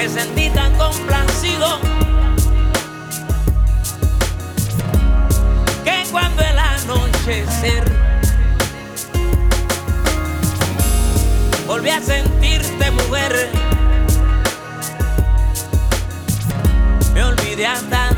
me sentí tan complacido que cuando el anochecer volví a sentirte mujer, me olvidé andar.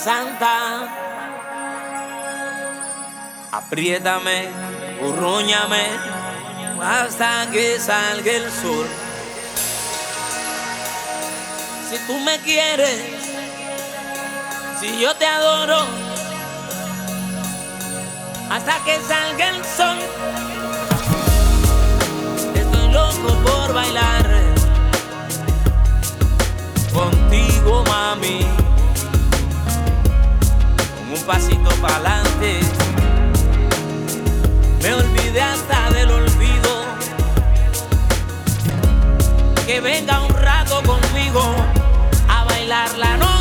Santa. Apriétame, urruñame hasta que salga el sol. Si tú me quieres, si yo te adoro, hasta que salga el sol. Estoy loco por bailar contigo, mami. Un pasito para adelante. Me olvidé hasta del olvido. Que venga un rato conmigo a bailar la noche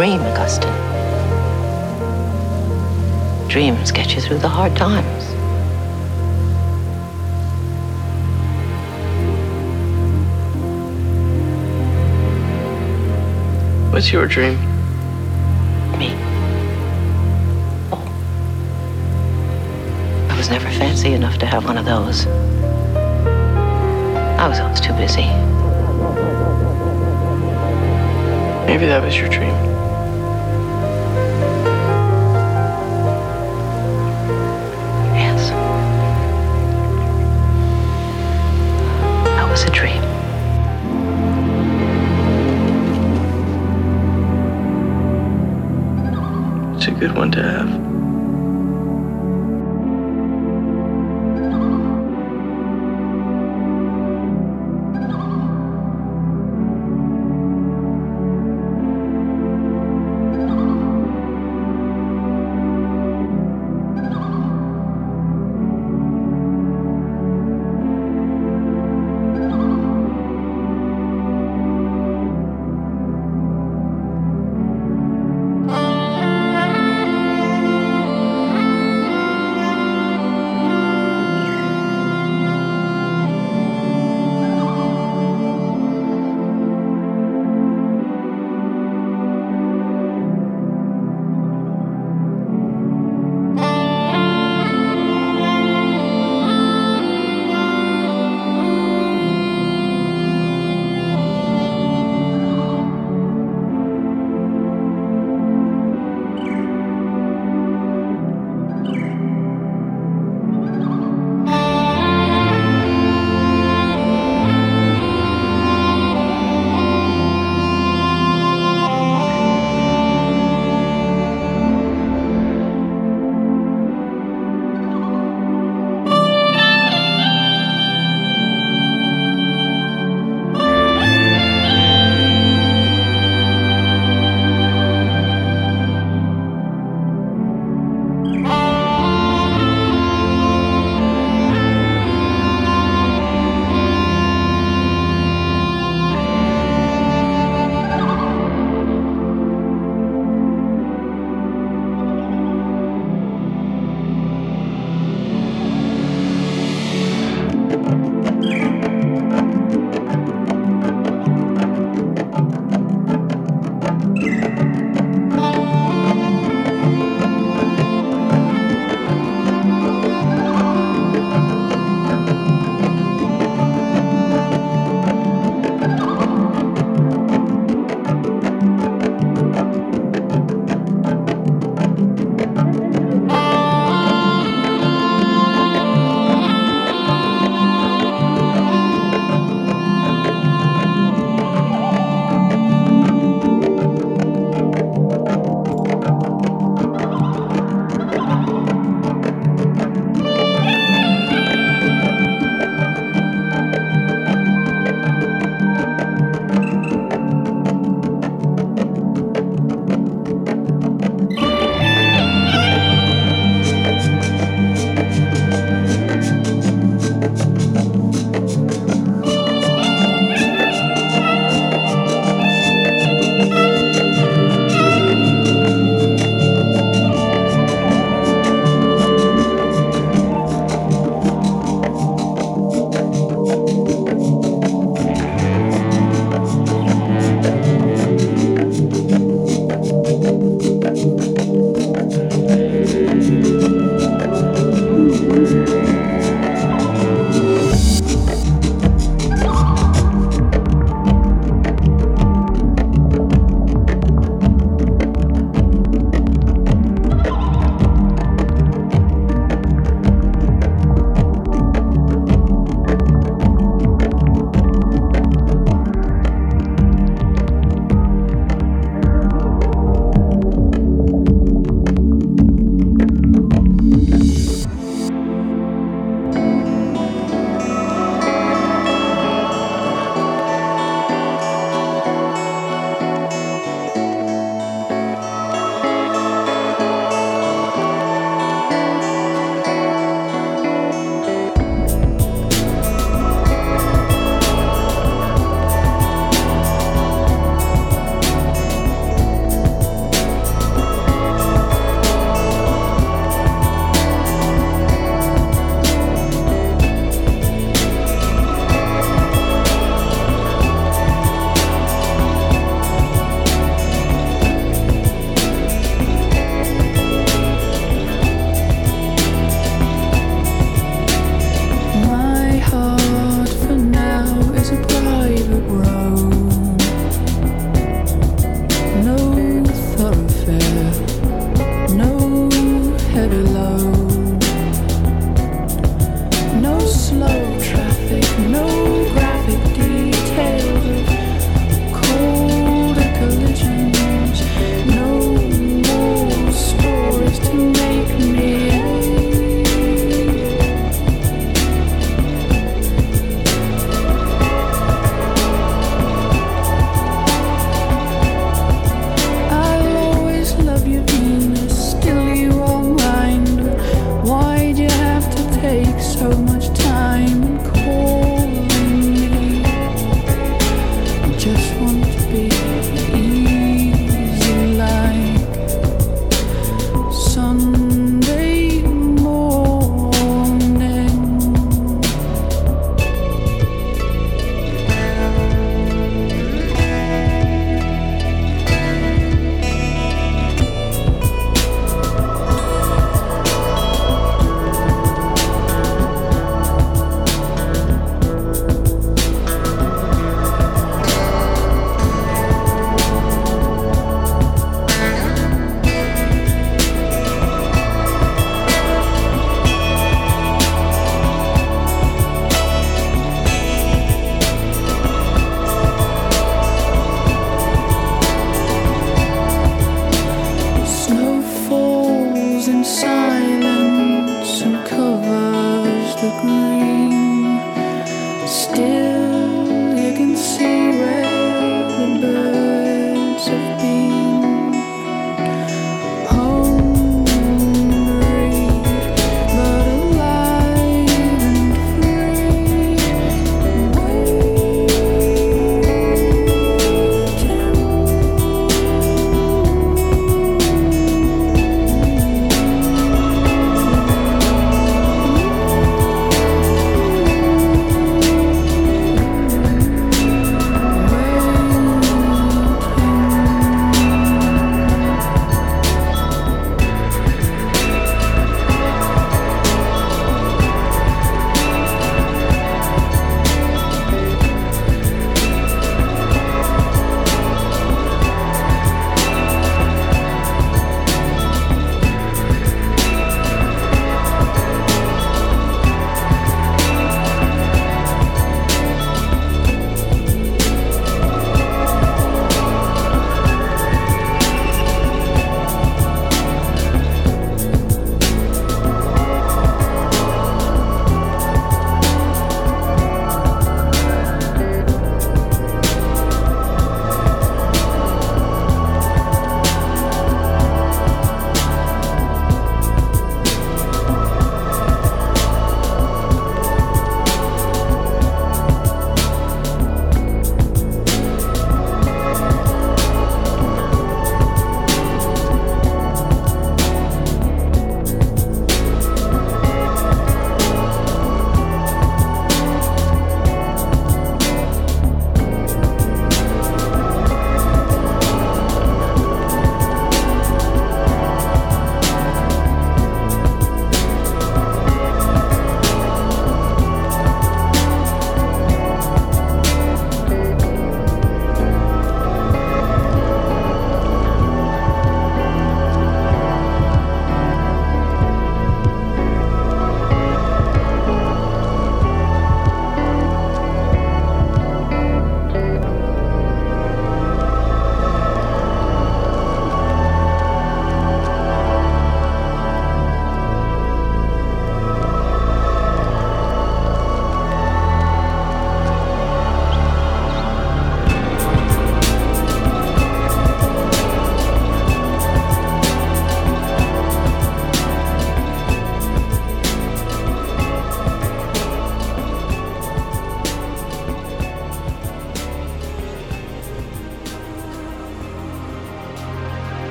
dream, Augustine. Dreams get you through the hard times. What's your dream? love.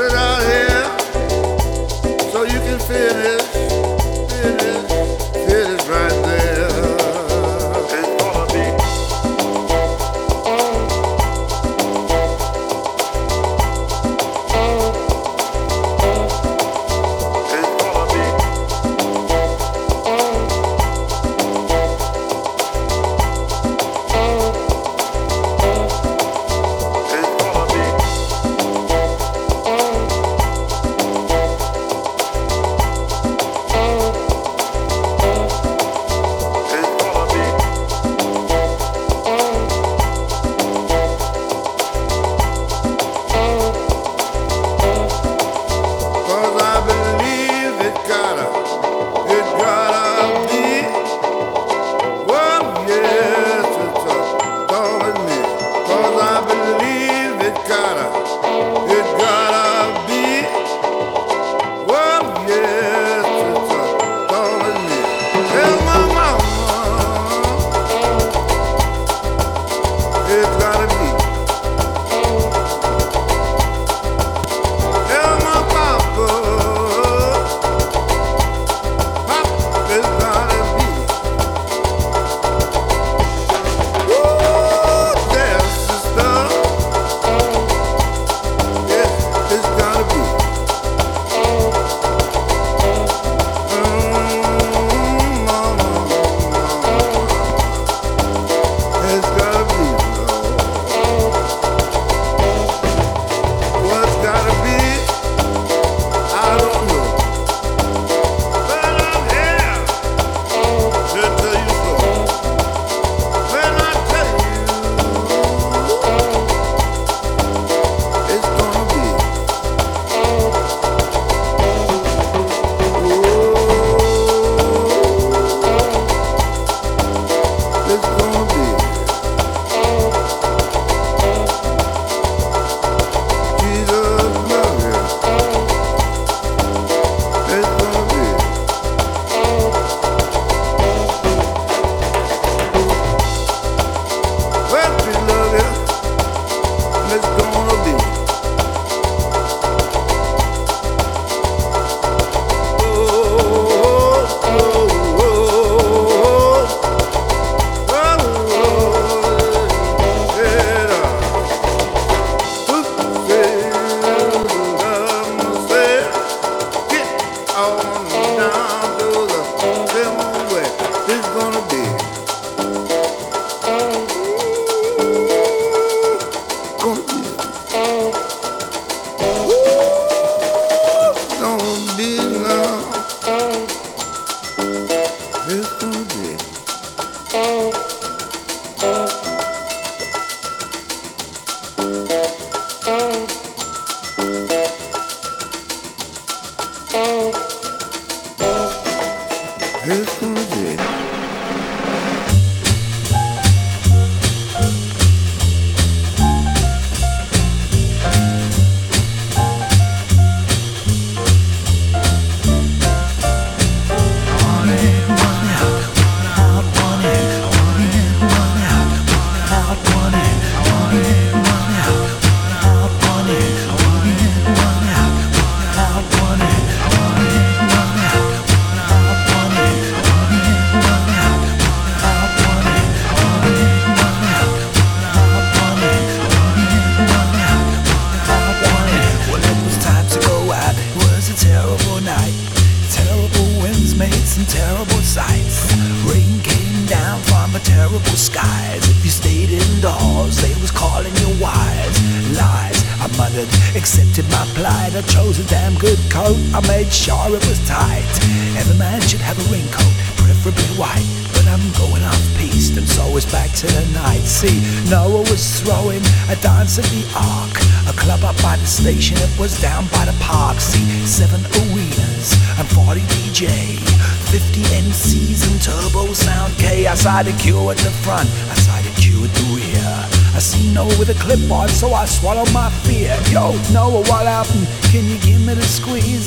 verdad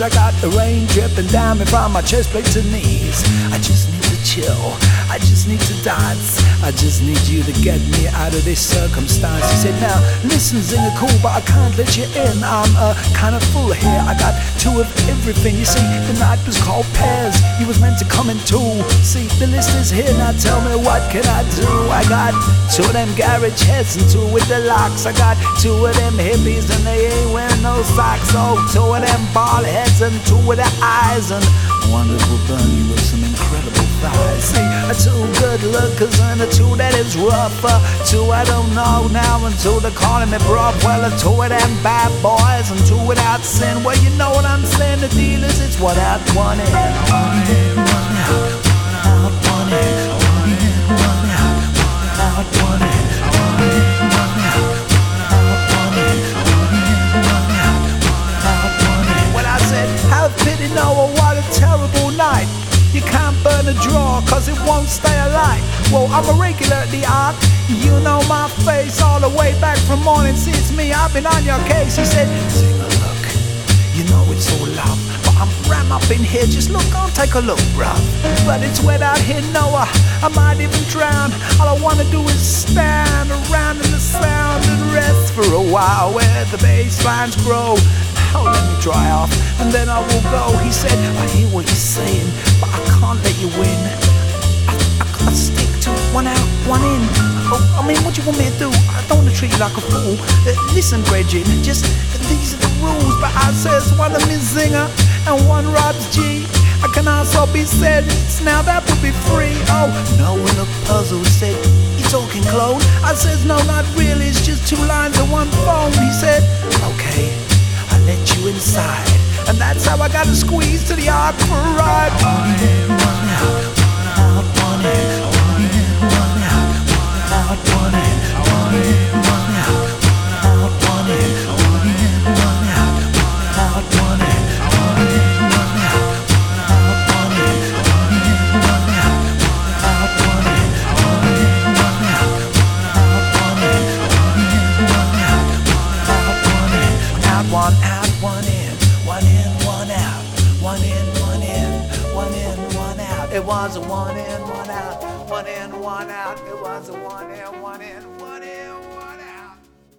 I got the rain dripping down me from my chest plate to knees. I just chill. I just need to dance. I just need you to get me out of this circumstance. He said, Now, listen, Zinger, cool, but I can't let you in. I'm uh, kind of full here. I got two of everything. You see, the night was called Pairs. You was meant to come in two. See, the list is here. Now tell me, what can I do? I got two of them garage heads and two with the locks. I got two of them hippies and they ain't wearing no socks. Oh, two of them bald heads and two with the eyes. And that will burn you with some incredible thighs. See, two good lookers and a two that is rougher. Two I don't know now and two they're calling me bruv. Well, a two of them bad boys and two without sin. Well, you know what I'm saying. The deal is it's one out, one in. One pity, Noah, oh, what a terrible night. You can't burn a drawer cause it won't stay alight. Well, I'm a regular at the art. You know my face all the way back from morning. It's me, I've been on your case. He said, Sing a look. You know it's all love, but I'm ram up in here. Just look, I'll take a look, bruv. But it's wet out here, Noah. I might even drown. All I wanna do is stand around in the sound and rest for a while where the bass lines grow. Oh, let me dry off and then I will go. He said, I hear what you're saying, but I can't let you win. I, I gotta stick to one out, one in. Oh, I mean, what do you want me to do? I don't wanna treat you like a fool. Uh, listen, Bridget, just these are the rules. But I says one of me Zinger and one Rob's G. I can also be said, now that would be free. Oh, no, in a puzzle said, you talking clone? I says, no, not really. It's just two lines on one phone. He said, okay, I let you inside. And that's how I got to squeeze to the Ark for a ride. One in, one out, one out, one in, one in, one out, one out, one in, was a one in, one out, one in, one out. It was a one in.